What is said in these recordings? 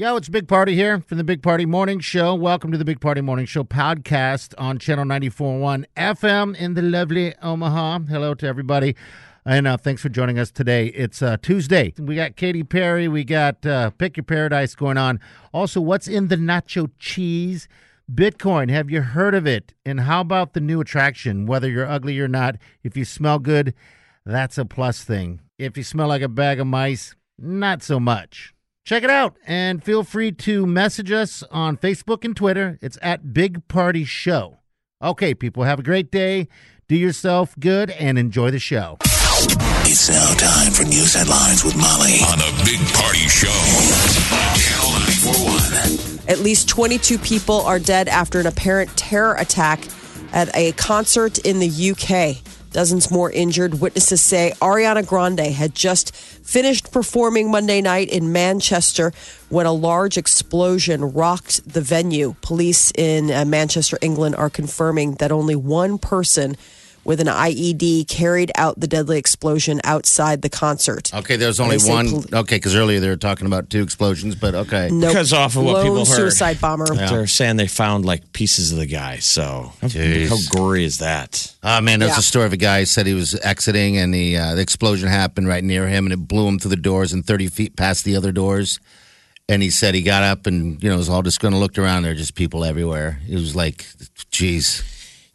Yo, it's Big Party here from the Big Party Morning Show. Welcome to the Big Party Morning Show podcast on Channel 94.1 FM in the lovely Omaha. Hello to everybody. And uh, thanks for joining us today. It's uh, Tuesday. We got Katy Perry. We got uh, Pick Your Paradise going on. Also, what's in the nacho cheese? Bitcoin. Have you heard of it? And how about the new attraction? Whether you're ugly or not, if you smell good, that's a plus thing. If you smell like a bag of mice, not so much. Check it out and feel free to message us on Facebook and Twitter. It's at Big Party Show. Okay, people, have a great day. Do yourself good and enjoy the show. It's now time for news headlines with Molly on the Big Party Show Channel 941. At least 22 people are dead after an apparent terror attack at a concert in the UK. Dozens more injured. Witnesses say Ariana Grande had just finished performing Monday night in Manchester when a large explosion rocked the venue. Police in uh, Manchester, England, are confirming that only one person with an IED carried out the deadly explosion outside the concert. Okay, there's only one. okay, because earlier they were talking about two explosions, but okay. No, Because off of what lone people heard. suicide bomber. They're saying they found like pieces of the guy. So how, Jeez. how gory is that? Oh man, there's Yeah. a story of a guy who said he was exiting and the uh, the explosion happened right near him and it blew him through the doors and 30 feet past the other doors. And he said he got up and you know was all just going to looked around. There, are just people everywhere. It was like, geez,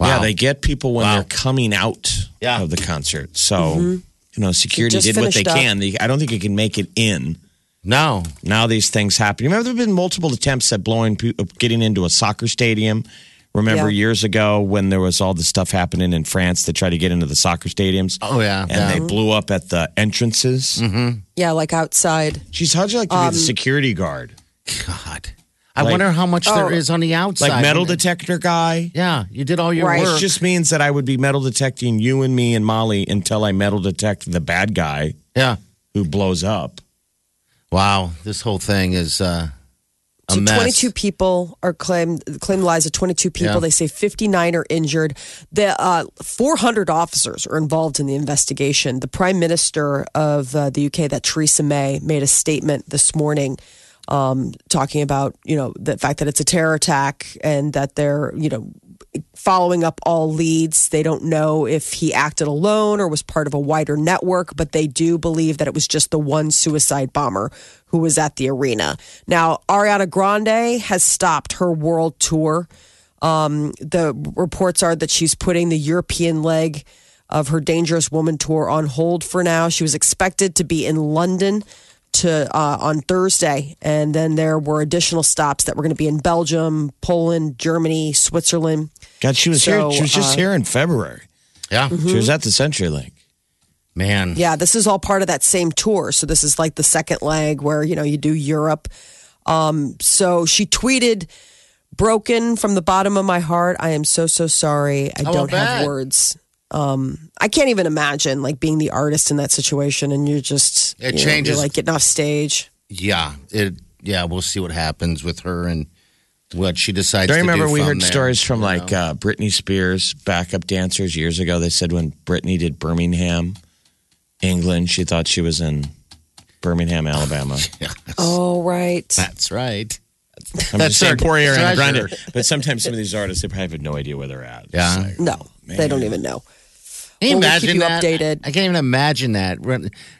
wow. Yeah, they get people when Wow. they're coming out Yeah. of the concert. So mm-hmm. you know, security did what they up. can. They, I don't think it can make it in. no, Now these things happen. Remember, there have been multiple attempts at blowing, pe- uh, getting into a soccer stadium. Remember Yeah. years ago when there was all the stuff happening in France? They tried to get into the soccer stadiums. Oh, yeah, and yeah. they blew up at the entrances. Mm-hmm. Yeah, like outside. Jeez, how'd you like to Um, be the um, security guard? God, I Like- wonder how much there Oh. is on the outside. Like metal detector guy? Yeah, you did all your Right. work. It just means that I would be metal detecting you and me and Molly until I metal detect the bad guy yeah. who blows up. Wow, this whole thing is uh, a So mess. 22 people are claimed claimed lives of 22 people. Yeah. They say 59 are injured. The uh, 400 officers are involved in the investigation. The Prime Minister of uh, the UK, that Theresa May, made a statement this morning um, talking about you know the fact that it's a terror attack and that they're you know following up all leads. They don't know if he acted alone or was part of a wider network, but they do believe that it was just the one suicide bomber who was at the arena. Now, Ariana Grande has stopped her world tour. Um, the reports are that she's putting the European leg of her Dangerous Woman tour on hold for now. She was expected to be in London to uh, on Thursday, and then there were additional stops that were going to be in Belgium, Poland, Germany, Switzerland. God, she was So, here. She was just uh, here in February. Yeah, She was at the CenturyLink. man. Yeah, this is all part of that same tour. So this is like the second leg where you know you do Europe. Um, so she tweeted, "Broken from the bottom of my heart. I am so so sorry. I Oh, don't bet. have words. Um, I can't even imagine like being the artist in that situation, and you're just It you know, changes- you're like getting off stage. Yeah, it. Yeah, we'll see what happens with her and what she decides. Do you to remember do we from heard there, stories from like know? uh, Britney Spears backup dancers years ago? They said when Britney did Birmingham, England, she thought she was in Birmingham, Alabama. Oh right. That's right. I'm That's just saying, her poor Ariana treasure. Grande. But sometimes some of these artists, they probably have no idea where they're at. Yeah. like, No, they don't even know. Can you Well, we'll imagine keep you that? updated. I can't even imagine that.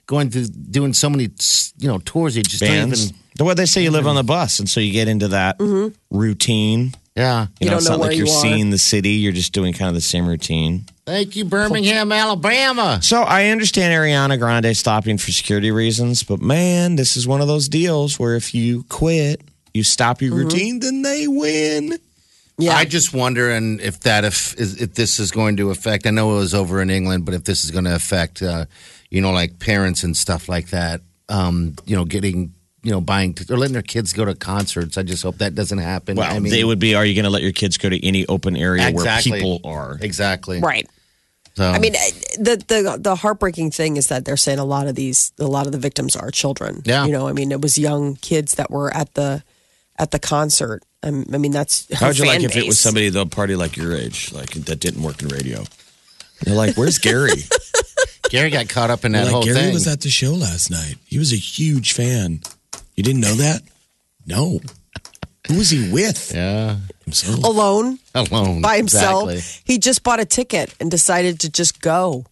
Going through doing so many, you know, tours. You just bands. don't even. The way they say you live on the bus, and so you get into that mm-hmm. routine. Yeah. You, You know, don't it's know not where like you you're are. seeing the city. You're just doing kind of the same routine. Thank you, Birmingham, Alabama. So I understand Ariana Grande stopping for security reasons, but man, this is one of those deals where if you quit, you stop your mm-hmm. routine, then they win. Yeah. I just wonder, and if that if if this is going to affect. I know it was over in England, but if this is going to affect, uh, you know, like parents and stuff like that. Um, you know, getting you know buying or letting their kids go to concerts. I just hope that doesn't happen. Well, I mean, they would be. Are you going to let your kids go to any open area exactly where people are? exactly Right. So, I mean, the the the heartbreaking thing is that they're saying a lot of these, a lot of the victims are children. Yeah. you know, I mean, it was young kids that were at the at the concert. Um, I mean, that's her How would you like fan if it was somebody the party like your age, like that didn't work in radio? They're like, "Where's Gary?" Gary got caught up in that They're whole like, Gary thing. was at the show last night. He was a huge fan. You didn't know that? No. Who was he with? yeah, Himself. alone alone by himself. Exactly. He just bought a ticket and decided to just go.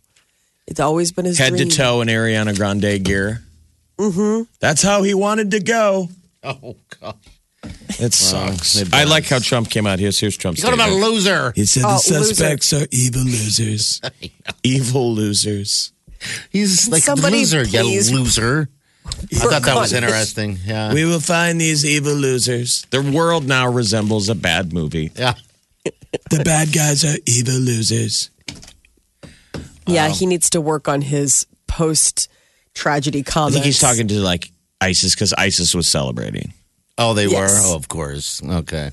It's always been his Head to dream. toe in Ariana Grande gear. Mm-hmm. That's how he wanted to go. Oh God, It sucks. it I like how Trump came out. Here's here's Trump's you called him a statement. loser. He said Oh, the suspects are evil losers. evil losers. He's like Somebody loser, please- you loser. I thought that was interesting. Yeah, We will find these evil losers. The world now resembles a bad movie. yeah. The bad guys are evil losers. Yeah, he needs to work on his post tragedy comedy. I comments. think he's talking to like ISIS because ISIS was celebrating. Oh, they Yes. were. Oh, of course. Okay.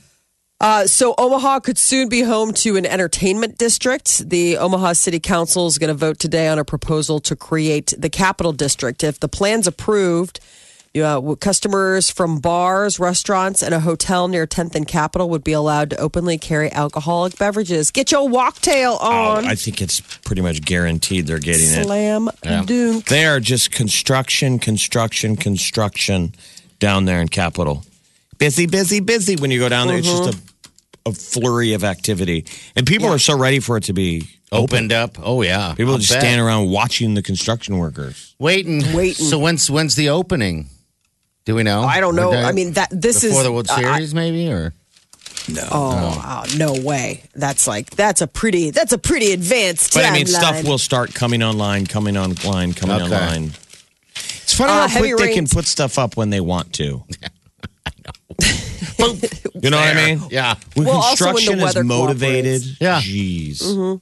Uh, so Omaha could soon be home to an entertainment district. The Omaha City Council is going to vote today on a proposal to create the Capitol District. If the plan's approved, you know, customers from bars, restaurants, and a hotel near 10th and Capitol would be allowed to openly carry alcoholic beverages. Get your walktail on. Oh, I think it's pretty much guaranteed they're getting it. Slam dunk. They are just construction, construction, construction down there in Capitol. Busy, busy, busy. When you go down there, it's just a, mm-hmm. a flurry of activity. And people are so ready for it to be Opened up. Oh yeah. People I'll just bet. stand around watching the construction workers. waiting. Waiting. So when's when's the opening? Do we know? I don't know. Or I mean, that this is before is the World uh, I- Series, maybe or No. Oh, wow, uh, no way. That's like that's a pretty that's a pretty advanced But I mean, timeline. stuff will start coming online, coming online, coming Okay. online. It's funny Uh, how heavy quick they can rains. put stuff up when they want to. You know what I mean? yeah. When Well, also when the construction is weather motivated, Yeah. jeez.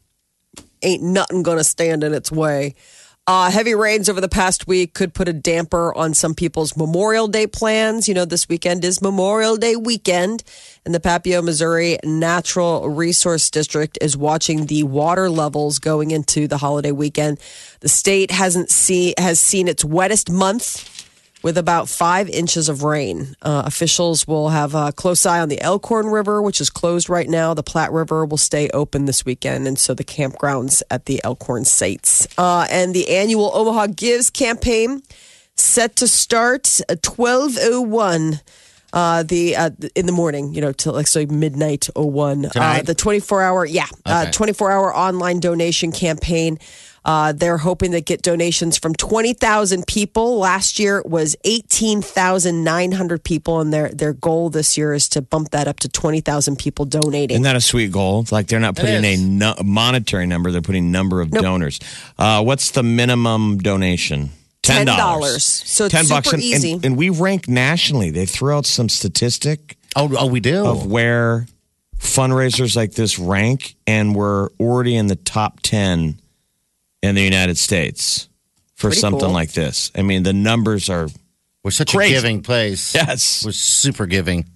ain't nothing going to stand in its way. Uh, heavy rains over the past week could put a damper on some people's Memorial Day plans. You know, this weekend is Memorial Day weekend, and the Papio, Missouri Natural Resource District is watching the water levels going into the holiday weekend. The state hasn't see has seen its wettest month with about five inches of rain. Uh, officials will have a close eye on the Elkhorn River, which is closed right now. The Platte River will stay open this weekend, and so the campgrounds at the Elkhorn sites. Uh, and the annual Omaha Gives campaign set to start at 1201. Uh, the uh, in the morning, you know, till like so midnight 01. Uh, the 24 hour, yeah, uh, Okay. 24 hour online donation campaign. Uh, they're hoping to get donations from 20,000 people. Last year it was 18,900 people, and their their goal this year is to bump that up to 20,000 people donating. Isn't that a sweet goal? It's Like they're not putting a no, monetary number; they're putting number of donors. Uh, what's the minimum donation? Ten $10. So it's ten bucks, super and, easy. And, and we rank nationally. They threw out some statistic Oh, oh, we do. of where fundraisers like this rank, and we're already in the top ten in the United States for Pretty something cool. like this. I mean, the numbers are We're such Crazy. a giving place. yes. We're super giving.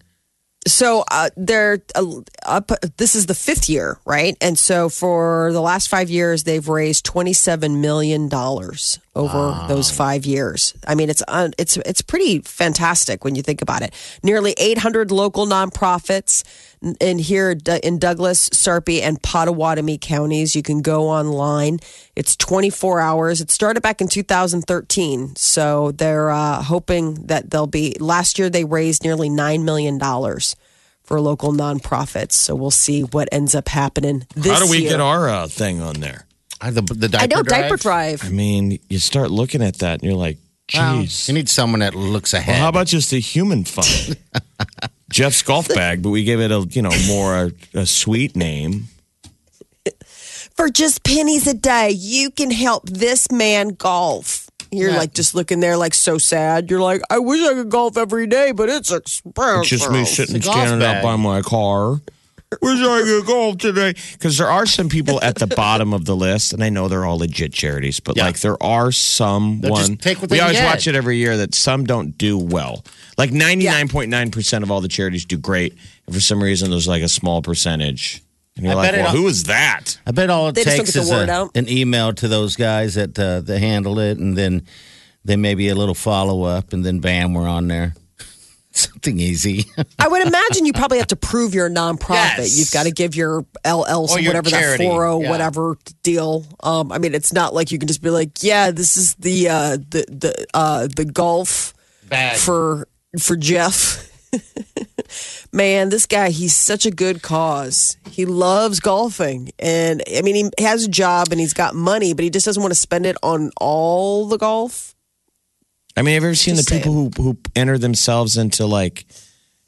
So uh, they're uh, up. This is the fifth year, right? And so for the last five years, they've raised twenty seven million dollars over those five years. I mean, it's uh, it's it's pretty fantastic when you think about it. Nearly eight hundred local nonprofits in- here in Douglas, Sarpy, and Pottawattamie counties. You can go online. It's twenty four hours. It started back in two thousand thirteen. So they're uh, hoping that they'll be. Last year, they raised nearly nine million dollars for local nonprofits. So we'll see what ends up happening this How do we year. get our uh, thing on there? Uh, The, the diaper I know drive? diaper drive. I mean, you start looking at that, and you're like, Well, "Geez." you need someone that looks ahead. Well, how about just a human fund? Jeff's golf bag, but we give it a you know more a, a sweet name. For just pennies a day, you can help this man golf. You're Yeah. like just looking there like so sad. You're like, I wish I could golf every day, but it's expensive. It's just me sitting It's a golf standing out bag. by my car. Where's I gonna go today? Because there are some people at the bottom of the list, and I know they're all legit charities, but Yeah. like there are some They'll one. take what we they always get. watch it every year that some don't do well. Like ninety nine point nine percent of all the charities do great, and for some reason there's like a small percentage, and you're I like, bet well, all- who is that? I bet all it They takes the is a, an email to those guys that uh, that handle it, and then then maybe a little follow up, and then bam, we're on there. Something easy. I would imagine you probably have to prove you're a nonprofit. Yes. You've got to give your LLC, Or your whatever charity, that 40 yeah. whatever deal. Um, I mean, it's not like you can just be like, yeah, this is the uh, the the uh, the golf for for Jeff. Man, this guy, he's such a good cause. He loves golfing. And I mean, he has a job and he's got money, but he just doesn't want to spend it on all the golf. I mean, have you ever seen Just the people who who enter themselves into like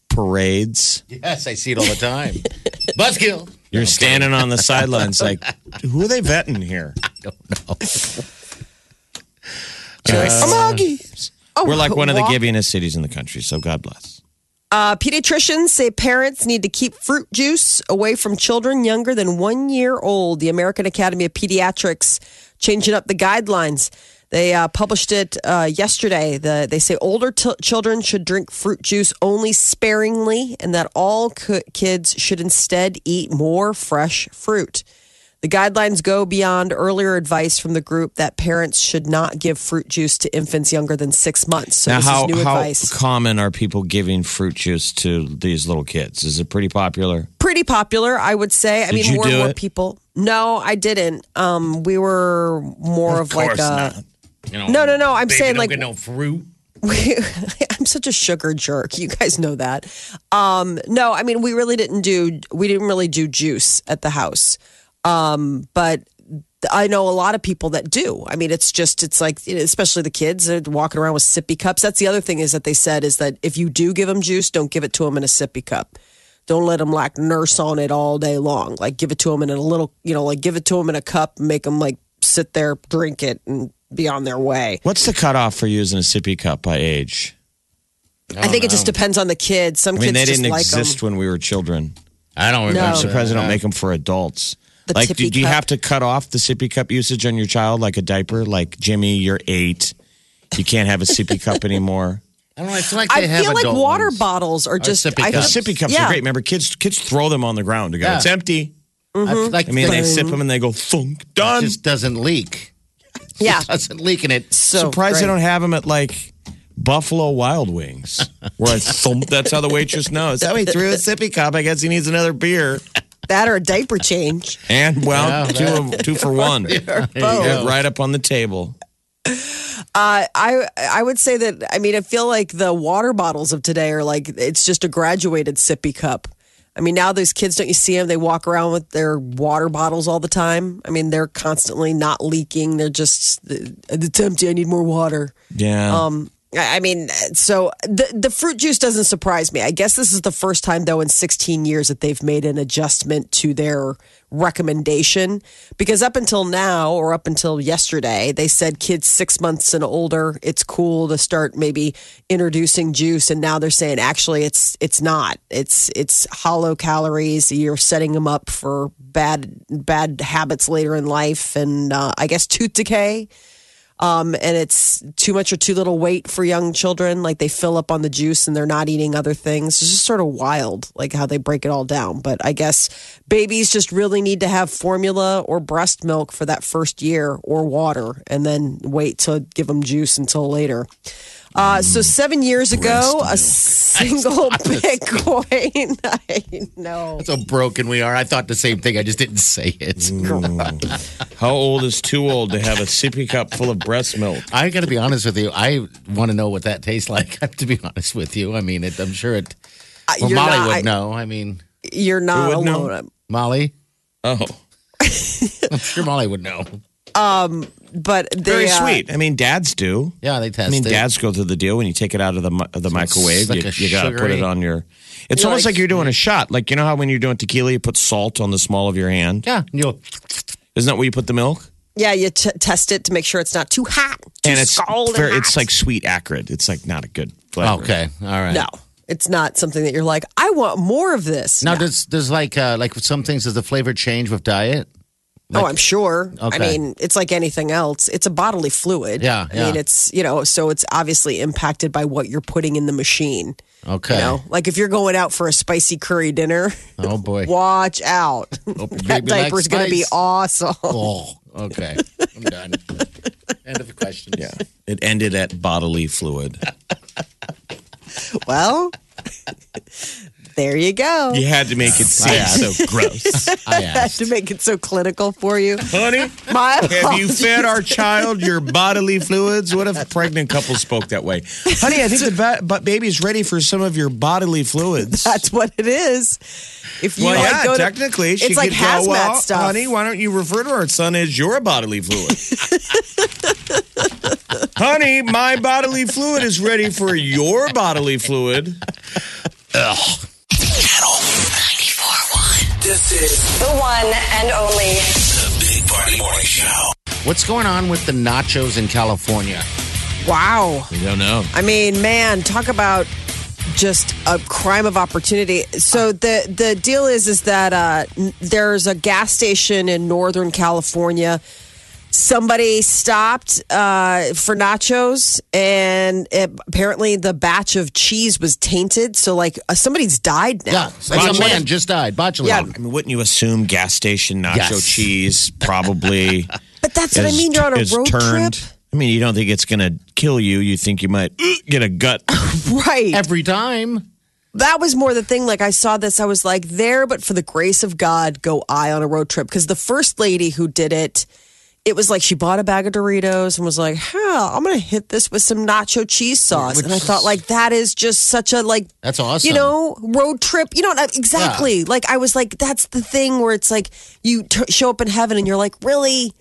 parades? yes, I see it all the time. Buzzkill. You're standing on the sidelines, like, who are they vetting here? I'm Augie. Oh, We're like one of the walk- givingest cities in the country, so God bless. Uh, pediatricians say parents need to keep fruit juice away from children younger than one year old. The American Academy of Pediatrics changing up the guidelines. They uh, published it uh, yesterday. The, they say older t- children should drink fruit juice only sparingly, and that all co- kids should instead eat more fresh fruit. The guidelines go beyond earlier advice from the group that parents should not give fruit juice to infants younger than six months. So now, this how is new how advice. common are people giving fruit juice to these little kids? Is it pretty popular? pretty popular, I would say. I Did mean, more and more it? people. No, I didn't. Um, we were more of, like a. You know, No, no, no, I'm saying, like- no fruit. I'm such a sugar jerk. You guys know that. Um, no, I mean, we really didn't do. We didn't really do juice at the house. Um, but I know a lot of people that do. I mean, it's just it's like especially the kids are walking around with sippy cups. That's the other thing is that they said is that if you do give them juice, don't give it to them in a sippy cup. Don't let them like nurse on it all day long. Like give it to them in a little, you know, like give it to them in a cup, make them like sit there, drink it, and be on their way. What's the cutoff for using a sippy cup by age? I think it just depends on the kids. Some I mean, kids they just didn't like exist them. when we were children. I don't remember. No. I'm surprised they don't make them for adults. The like, do, tippy do you have to cut off the sippy cup usage on your child like a diaper? Like, Jimmy, you're eight. You can't have a sippy cup anymore. I don't know. It's like I they have feel like water ones. bottles are just. sippy cups. feel- sippy cups yeah. are great. Remember, kids kids throw them on the ground to go, Yeah. it's empty. Mm-hmm. I, like I mean, they sip them and they go, thunk, it done. just doesn't leak. Yeah. It doesn't leak in it. So Surprised they don't have them at like Buffalo Wild Wings, where I thump. That's how the waitress knows. That he threw a sippy cup. I guess he needs another beer. that or a diaper change. And well, Yeah, two, two for one. go. Right up on the table. Uh, I I would say that I mean I feel like the water bottles of today are like it's just a graduated sippy cup. I mean now those kids don't you see them? They walk around with their water bottles all the time. I mean they're constantly not leaking. They're just it's empty. I need more water. Yeah. Um, I mean, so the the fruit juice doesn't surprise me. I guess this is the first time though in 16 years that they've made an adjustment to their recommendation because up until now or up until yesterday they said kids 6 months and older it's cool to start maybe introducing juice and now they're saying actually it's it's not. It's it's hollow calories. You're setting them up for bad bad habits later in life and uh, I guess tooth decay um, and it's too much or too little weight for young children. Like they fill up on the juice and they're not eating other things. It's just sort of wild, like how they break it all down. But I guess babies just really need to have formula or breast milk for that first year or water and then wait to give them juice until later. Uh, so seven years ago, a single Bitcoin. I know. That's how broken we are. I thought the same thing. I just didn't say it. Mm. How old is too old to have a sippy cup full of breast milk? I got to be honest with you. I want to know what that tastes like. To be honest with you. I mean, it, I'm sure it. Uh, Well, you're Molly not, would I- know. I mean, You're not Who know? alone. Molly. Oh, I'm sure Molly would know. But they, very uh, sweet. I mean, dads do. Yeah, they test I mean, it. dads go through the deal when you take it out of the mi- of the microwave. like you a you got to put sugary- it on your. It's You're almost like- like you're doing a shot. Like you know how when you're doing tequila, you put salt on the small of your hand. Yeah, you'll. Isn't that where you put the milk? Yeah, you t- test it to make sure it's not too hot. Too and it's scalding very, hot. it's like sweet acrid. It's like not a good flavor. Okay, all right. no, It's not something that you're like, I want more of this. Now, No. does does like uh, like some things does the flavor change with diet? Oh, I'm sure. I mean, it's like anything else. It's a bodily fluid. Yeah, I mean, it's, you know, so it's obviously impacted by what you're putting in the machine. Okay. You know, like if you're going out for a spicy curry dinner, Oh boy. watch out. Oh, your that baby likes diaper's going to be awesome. Oh, okay. I'm done. End of the question. Yeah. It ended at bodily fluid. Well, there you go. You had to make it seem so gross. I Had asked. to make it so clinical for you. Honey, My have you apologies. fed our child your bodily fluids? What if a pregnant couple spoke that way? Honey, I think the ba- but baby's ready for some of your bodily fluids. That's what it is. If you well, like yeah, go to- technically, she it's like could hazmat go, well, stuff. honey, why don't you refer to our son as your bodily fluid? honey, my bodily fluid is ready for your bodily fluid. Channel 94.1. This is The one and only. the Big Party Morning Show. What's going on with the nachos in California? Wow. We don't know. I mean, man, talk about just a crime of opportunity. So the the deal is is that uh, there's a gas station in Northern California. Somebody stopped uh, for nachos, and it, apparently the batch of cheese was tainted. So, like, uh, somebody's died now. Yeah, like Botulism. some man just died. Botulism. Yeah. I mean, wouldn't you assume gas station nacho Yes. cheese probably? But that's what I mean. You're on a road turned. trip, I mean, you don't think it's going to kill you. You think you might get a gut. right? Every time. that was more the thing. Like I saw this, I was like, there, but for the grace of God, go I on a road trip. Because the first lady who did it, it was like she bought a bag of Doritos and was like, huh, I'm gonna hit this with some nacho cheese sauce. Which and I thought like that is just such a like That's awesome. you know, road trip. You know, exactly. Like I was like, that's the thing where it's like you t- show up in heaven and you're like, really.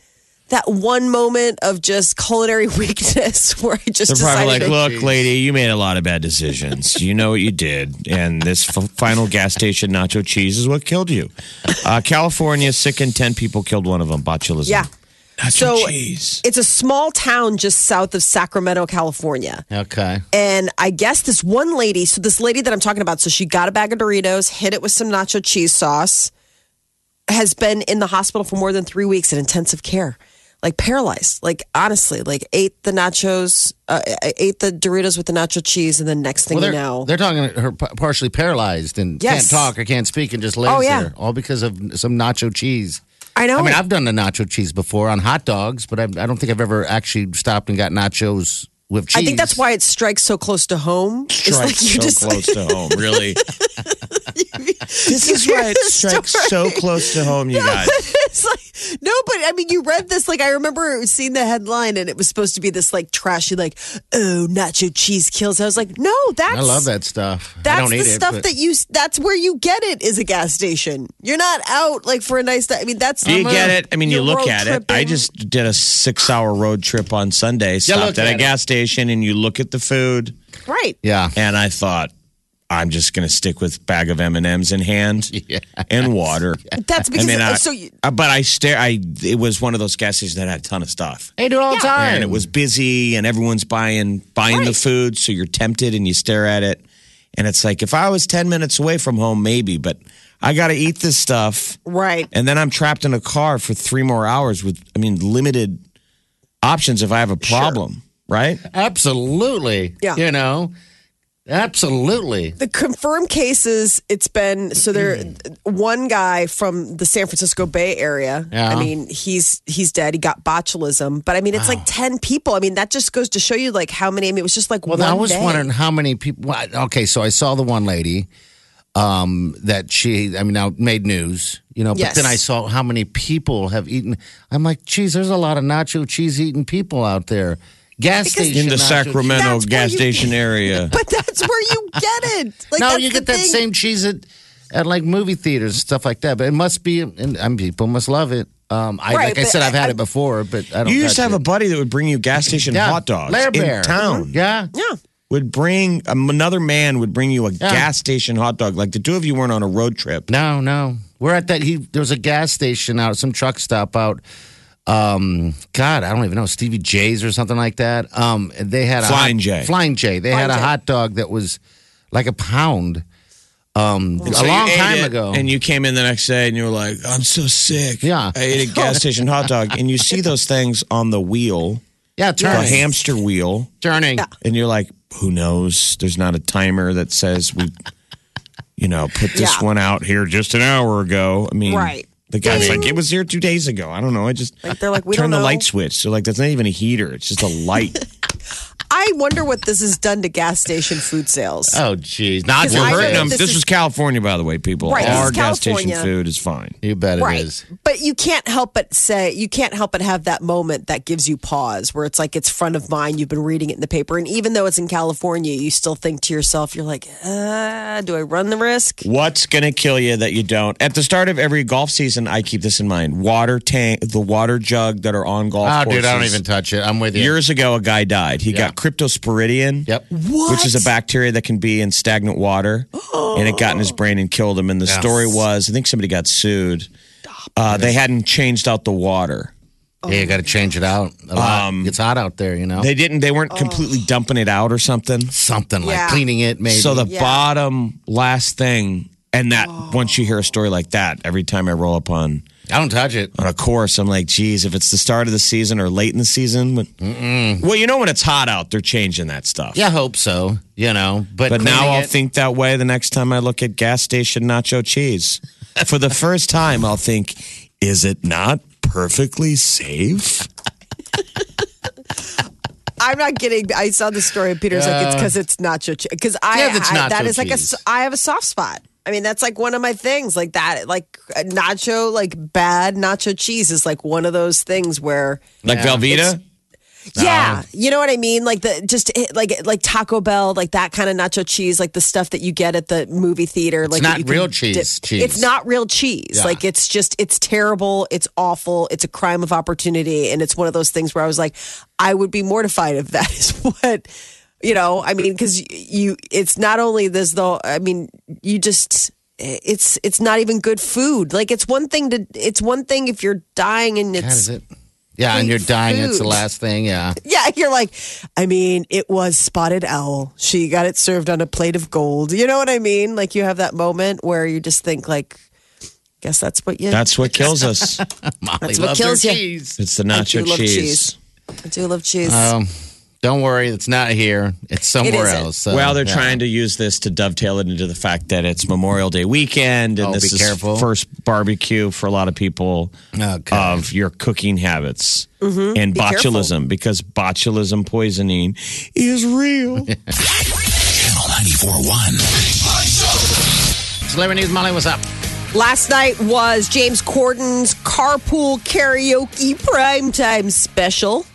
That one moment of just culinary weakness where I just They're probably like, look, lady, you made a lot of bad decisions. You know what you did. And this f- final gas station nacho cheese is what killed you. Uh, California, sickened 10 people, killed one of them, botulism. Yeah. Nacho So cheese. it's a small town just south of Sacramento, California. Okay. And I guess this one lady, so this lady that I'm talking about, so she got a bag of Doritos, hit it with some nacho cheese sauce, has been in the hospital for more than three weeks in intensive care, like paralyzed. Like honestly, like ate the nachos, uh, ate the Doritos with the nacho cheese, and the next thing Well, you know, they're talking her partially paralyzed and Yes. can't talk or can't speak and just lays Oh, yeah. there, all because of some nacho cheese. I know. I mean, I've done the nacho cheese before on hot dogs, but I, I don't think I've ever actually stopped and got nachos with cheese. I think that's why it strikes so close to home. It's Strikes like you so just close to home, really. this is why it the strikes so close to home, you guys. it's like no, but I mean, you read this. Like, I remember seeing the headline, and it was supposed to be this like trashy, like, oh, nacho cheese kills. I was like, no, that's I love that stuff. I That's don't the eat it, stuff but- that you. That's where you get it. Is a gas station. You're not out like for a nice. I mean, that's Do you get it? I mean, you look road at it. I just did a six hour road trip on Sunday, stopped looked at a at it. gas station, and you look at the food, right. Yeah. and I thought, I'm just going to stick with bag of M and M's in hand and water. That's because I mean, I, so. You, but I stare. I it was one of those gas stations that had a ton of stuff, They do it all the time. and it was busy, and everyone's buying buying the food, so you're tempted and you stare at it, and it's like if I was ten minutes away from home, maybe, but I got to eat this stuff, right. and then I'm trapped in a car for three more hours with, I mean, limited options if I have a problem, right? Absolutely. Yeah. You know, absolutely. The confirmed cases, it's been so there. Mm-hmm. One guy from the San Francisco Bay Area. Yeah. I mean, he's he's dead. He got botulism, but I mean, it's like ten people. I mean, that just goes to show you like how many. I mean, it was just like Well, I was day. wondering how many people. Okay, so I saw the one lady um, that she, I mean, now made news, you know, but Yes. then I saw how many people have eaten. I'm like, geez, there's a lot of nacho cheese eating people out there. Gas Because- station In the nacho Sacramento That's gas you- station area. But that's where you get it. Like, no, you the get that thing. same cheese at, at like movie theaters and stuff like that. But it must be, and I mean, people must love it. Um, I, Right, like I said, I've had I- it before, but I don't. You used to touch have a buddy that would bring you gas station yeah, hot dogs Lair in Bear. town. Yeah, Yeah. Would bring um, another man would bring you a gas station hot dog. Like the two of you weren't on a road trip. No, no. We're at that. He there was a gas station out, some truck stop out. Um, God, I don't even know Stevie J's or something like that. Um, they had a Flying hot, J. Flying J. They had a hot dog that was like a pound. Um, a So you long ate time it, ago. And you came in the next day and you were like, I'm so sick. Yeah. I ate a gas station hot dog. And you see those things on the wheel, yeah, the turning, hamster wheel. turning. And you're like, who knows? There's not a timer that says we, you know, put this Yeah. one out here just an hour ago. I mean, Right. The guy's Ding. like, it was here two days ago. I don't know. I just Like, they're like, we turn don't the know. light switch. So like, that's not even a heater. It's just a light. I wonder what this has done to gas station food sales. Oh, jeez, not Because We're I just know hurting them. this This, is- was California, by the way, people. Right, this Our is gas station California. food is fine. You bet it is. Right. But you can't help but say, you can't help but have that moment that gives you pause where it's like it's front of mind. You've been reading it in the paper. And even though it's in California, you still think to yourself, you're like, uh, do I run the risk? What's going to kill you that you don't? At the start of every golf season, I keep this in mind: water tank, the water jug that are on golf Oh, courses. dude, I don't even touch it. I'm with you. Years ago, a guy died. He Yeah. got cryptosporidium, Yep. which is a bacteria that can be in stagnant water, and it got in his brain and killed him. And the Yes. story was, I think somebody got sued. Uh, they hadn't changed out the water. Yeah, you got to change it out. A lot. it's hot out there, you know. They didn't. They weren't completely dumping it out or something. Something like Yeah. cleaning it, maybe. So the Yeah. bottom last thing, and that once you hear a story like that, every time I roll up on I don't touch it. on a course, I'm like, geez, if it's the start of the season or late in the season, but, well, you know when it's hot out, they're changing that stuff. Yeah, I hope so. You know, but But now cleaning I'll it- think that way the next time I look at gas station nacho cheese. For the first time, I'll think, is it not perfectly safe? I'm not kidding. I saw the story. of Peter's like, it's because it's nacho cheese. Because I, Yeah, it's I- that nacho is like a, cheese. s- I have a soft spot. I mean, that's like one of my things. Like that, like nacho, like bad nacho cheese is like one of those things where Like Velveeta? Yeah, you know what I mean. Like the just eh, like like Taco Bell, like that kind of nacho cheese, like the stuff that you get at the movie theater. like not that you can real cheese, cheese. It's not real cheese. Yeah. Like it's just it's terrible. It's awful. It's a crime of opportunity, and it's one of those things where I was like, I would be mortified if that is what. You know, I mean, because you, it's not only this though. I mean, you just, it's, it's not even good food. Like, it's one thing to, it's one thing if you're dying and God, it's, is it? Yeah, and you're dying. It's the last thing. Yeah. yeah, you're like, I mean, it was spotted owl. She got it served on a plate of gold. You know what I mean? Like you have that moment where you just think like, guess that's what you. That's what kills us. Molly That's what kills her you. cheese. It's the I nacho do love cheese. cheese. I do love cheese. Um, don't worry, it's not here. It's somewhere isn't. else. So, well, they're yeah. trying to use this to dovetail it into the fact that it's Memorial Day weekend, and Oh, this be is careful. first barbecue for a lot of people Okay. of your cooking habits and Mm-hmm. Be careful. botulism because botulism poisoning is real. Channel 94.1. Celebrity News, Molly, what's up? Last night was James Corden's carpool karaoke primetime special.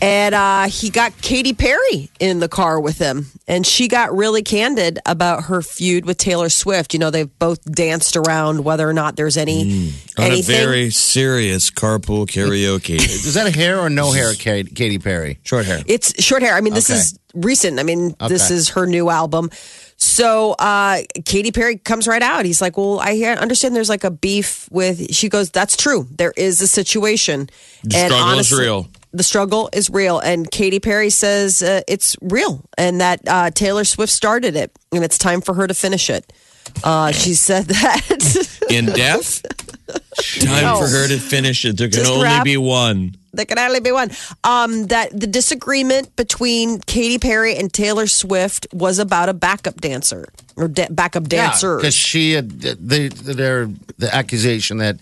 And uh, he got Katy Perry in the car with him. And she got really candid about her feud with Taylor Swift. You know, they've both danced around whether or not there's any On a very serious carpool karaoke. Is that a hair or no hair, Katy, Katy Perry? Short hair. It's short hair. I mean, this Okay. is recent. I mean, this is her new album. So uh, Katy Perry comes right out. He's like, "Well, I understand there's like a beef with." She goes, "That's true. There is a situation. The struggle is real. The struggle is real." And Katy Perry says uh, it's real, and that uh, Taylor Swift started it, and it's time for her to finish it. Uh, she said that. In death? Time No. for her to finish it. There can Just only rap. be one. There can only be one. Um, that the disagreement between Katy Perry and Taylor Swift was about a backup dancer or da- backup dancer. because she had the they're the accusation that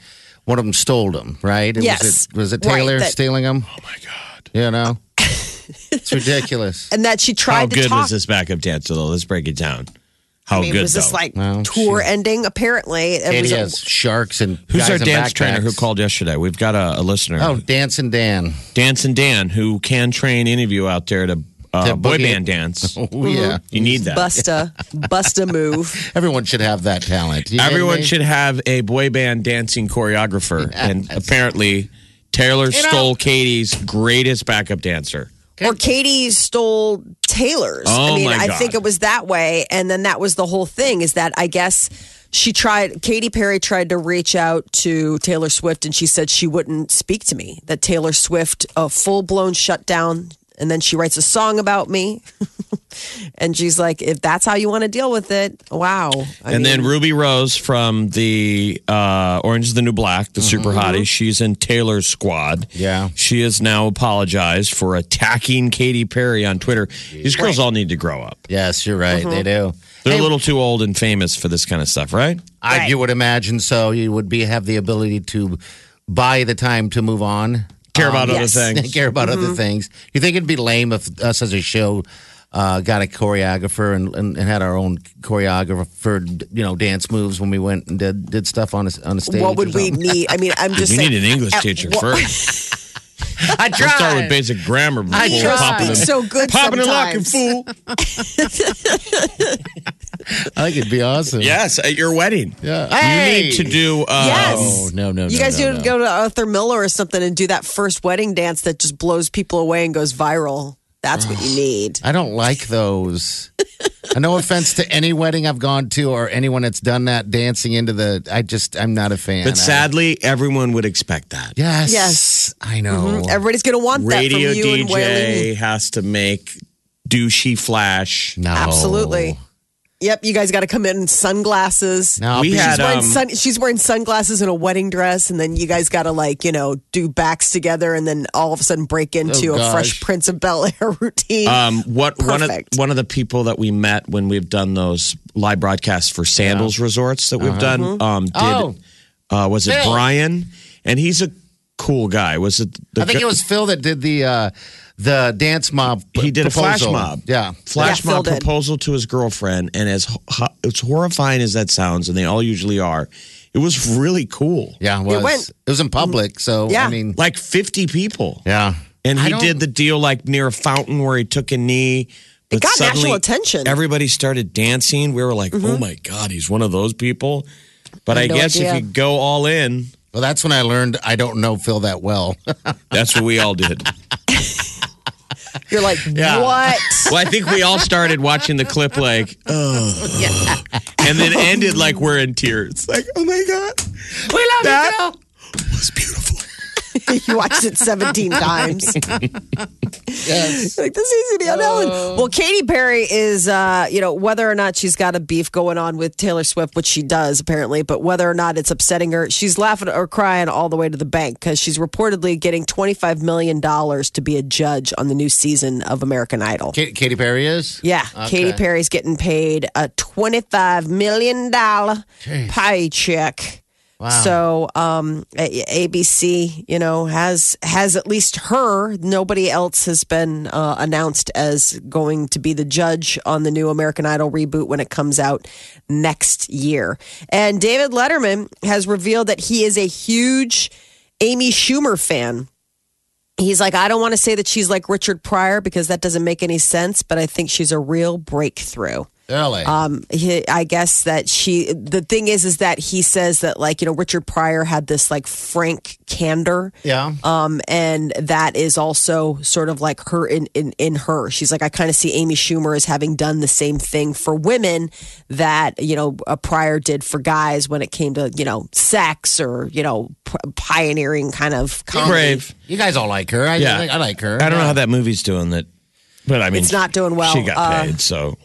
one of them stole them, right? And Yes. was it, was it Right, Taylor that- stealing them? Oh my god! You know, it's ridiculous. and that she How tried to How good talk. was this backup dancer, though? Let's break it down. How I mean, good, was this though? like Well, tour she- ending? Apparently, it Katy was. a- sharks and Who's guys our in dance trainer who called yesterday? We've got a, a listener. Oh, Dancing Dan. Dancing Dan, who can train any of you out there to, uh, boy band dance. Oh yeah, You need that. Busta, Busta move. everyone should have that talent. You kidding Everyone me? should have a boy band dancing choreographer. and apparently, Taylor stole Katy's greatest backup dancer. Or Katy stole Taylor's. Oh, I mean, my I God. think it was that way. And then that was the whole thing is that I guess she tried, Katy Perry tried to reach out to Taylor Swift and she said she wouldn't speak to me. That Taylor Swift, a full blown shutdown, And then she writes a song about me. and she's like, if that's how you want to deal with it, wow. I and then Ruby Rose from the uh, Orange is the New Black, the super hottie. She's in Taylor's squad. Yeah. She has now apologized for attacking Katy Perry on Twitter. These girls all need to grow up. Yes, you're right. They do. They're Hey, a little too old and famous for this kind of stuff, right? I, you would imagine so. You would be have the ability to buy the time to move on. Care about other yes. things. care about other things. You think it'd be lame if us as a show uh, got a choreographer and, and, and had our own choreographer for you know dance moves when we went and did did stuff on a, on a stage? what would we need? I mean, I'm just you saying. need an English teacher what- first. I Let's start with basic grammar before I we're tried. popping Speak them. so good Popping and locking, sometimes. fool. I think it'd be awesome. Yes, at your wedding. Yeah. You need to do. Um, Yes. Oh no no You no, guys no, do no. go to Arthur Miller or something and do that first wedding dance that just blows people away and goes viral. That's what you need. I don't like those. Uh, no offense to any wedding I've gone to or anyone that's done that dancing into the. I just I'm not a fan. But I- sadly, everyone would expect that. yes, Yes. I know. Everybody's going to want Radio that from you and DJ has to make douchey flash. no, Absolutely. Yep, you guys got to come in sunglasses. No, We be- had, She's wearing, um, sun, she's wearing sunglasses and a wedding dress, and then you guys got to like you know do backs together, and then all of a sudden break into Oh, a. Fresh Prince of Bel Air routine. Um, what one of one of the people that we met when we've done those live broadcasts for Sandals Resorts that we've done Mm-hmm. um, did Oh. uh, was it. Brian? And he's a cool guy. Was it? The, I think it was Phil that did the uh, the dance mob. He did a flash mob. Yeah, Flash Yeah, Phil mob did. proposal to his girlfriend, and as ho- as horrifying as that sounds, and they all usually are, it was really cool. yeah. It was. It, went- was in public, so Yeah. I mean, Like fifty people. yeah. And he did the deal like near a fountain where he took a knee. But got national attention. Everybody started dancing. We were like, oh my God, he's one of those people. But I, had no guess idea. if you go all in, Well, that's when I learned I don't know Phil that well. that's what we all did. You're like, Yeah. what? well, I think we all started watching the clip like, oh. And then ended like we're in tears. Like, oh my God. we love That was beautiful. you watched it 17 times. Yes. like this needs to be on Ellen. Well, Katy Perry is, uh, you know, whether or not she's got a beef going on with Taylor Swift, which she does apparently, but whether or not it's upsetting her, she's laughing or crying all the way to the bank because she's reportedly getting twenty five million dollars to be a judge on the new season of American Idol. Katy, Katy Perry is. Yeah, Okay. Katy Perry's getting paid a twenty-five million dollar Jeez. paycheck. Wow. So um, ABC, you know, has has at least her. Nobody else has been uh, announced as going to be the judge on the new American Idol reboot when it comes out next year. And David Letterman has revealed that he is a huge Amy Schumer fan. He's like, I don't want to say that she's like Richard Pryor because that doesn't make any sense, but I think she's a real breakthrough. Really? Um, he, I guess that she. The thing is, is that he says that like you know Richard Pryor had this like frank candor. yeah. Um, and that is also sort of like her in, in, in her. She's like, I kind of see Amy Schumer as having done the same thing for women that, you know, a Pryor did for guys when it came to, you know, sex or, you know, p- pioneering kind of comedy. Brave. you guys all like her. I, Yeah. I, like her. I don't know how that movie's doing that. But I mean, It's not doing well. She got Uh, paid, so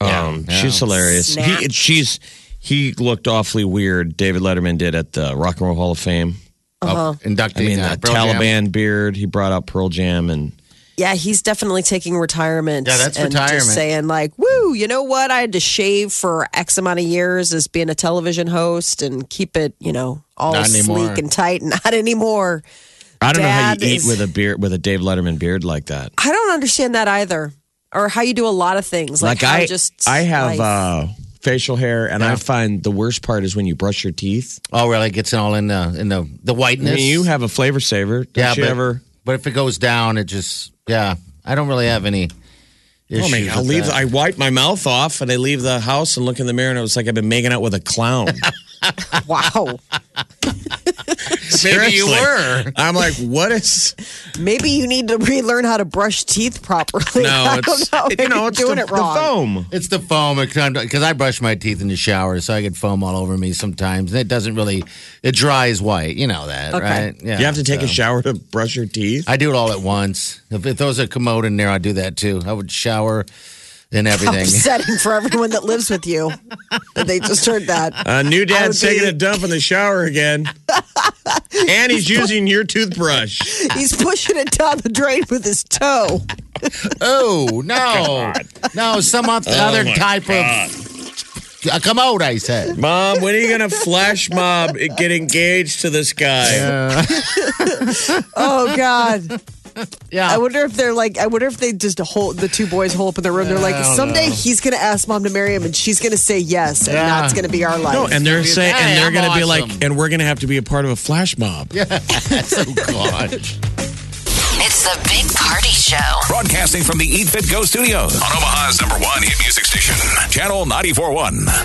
um, Yeah. she's hilarious. He, she's he looked awfully weird. David Letterman did at the Rock and Roll Hall of Fame. Oh, inducting. I mean, uh, the Pearl Jam. Taliban beard. He brought out Pearl Jam, and Yeah, he's definitely taking retirement. Yeah, that's and retirement. Just saying like, woo, you know what? I had to shave for X amount of years as being a television host and keep it, you know, all Not anymore. sleek and tight. Not anymore. I don't know how Dad you eat with a beard with a Dave Letterman beard like that. I don't understand that either, or how you do a lot of things. Like, Like, I, just I have uh, facial hair, and I find the worst part is when you brush your teeth. Oh, really? It gets all in the in the the I whiteness. mean, you have a flavor saver. Don't yeah, you but, ever? but if it goes down, it just yeah. I don't really have any. Issues Oh man, I'll leave. that. I wipe my mouth off, and I leave the house and look in the mirror, and it was like I've been making out with a clown. wow. Maybe you were. I'm like, what is? Maybe you need to relearn how to brush teeth properly. No, I it's don't know. you know, Maybe it's doing the, it wrong. the foam. It's the foam because I brush my teeth in the shower, so I get foam all over me sometimes. And it doesn't really, it dries white. You know that, Okay. right? Yeah. you have to take a shower to brush your teeth. I do it all at once. If, if there was a commode in there, I'd do that too. I would shower and everything. Upsetting for everyone that lives with you. that they just heard that. A new dad's would be- taking a dump in the shower again, and he's using your toothbrush. He's pushing it down the drain with his toe. oh no, no, some oth- oh, other my type of uh, come commode. I said. Mom, when are you gonna flash mob and get engaged to this guy? Oh God. Yeah, I wonder if they're like. I wonder if they just hold the two boys hole up in the room. They're like, someday know. he's gonna ask mom to marry him, and she's gonna say yes, and Yeah. that's gonna be our life. No, and they're saying, Hey, and they're I'm gonna be like, and we're gonna have to be a part of a flash mob. Yeah. oh God. It's the Big Party Show. Broadcasting from the Eat Fit Go studios on Omaha's number one hit music station, Channel 941.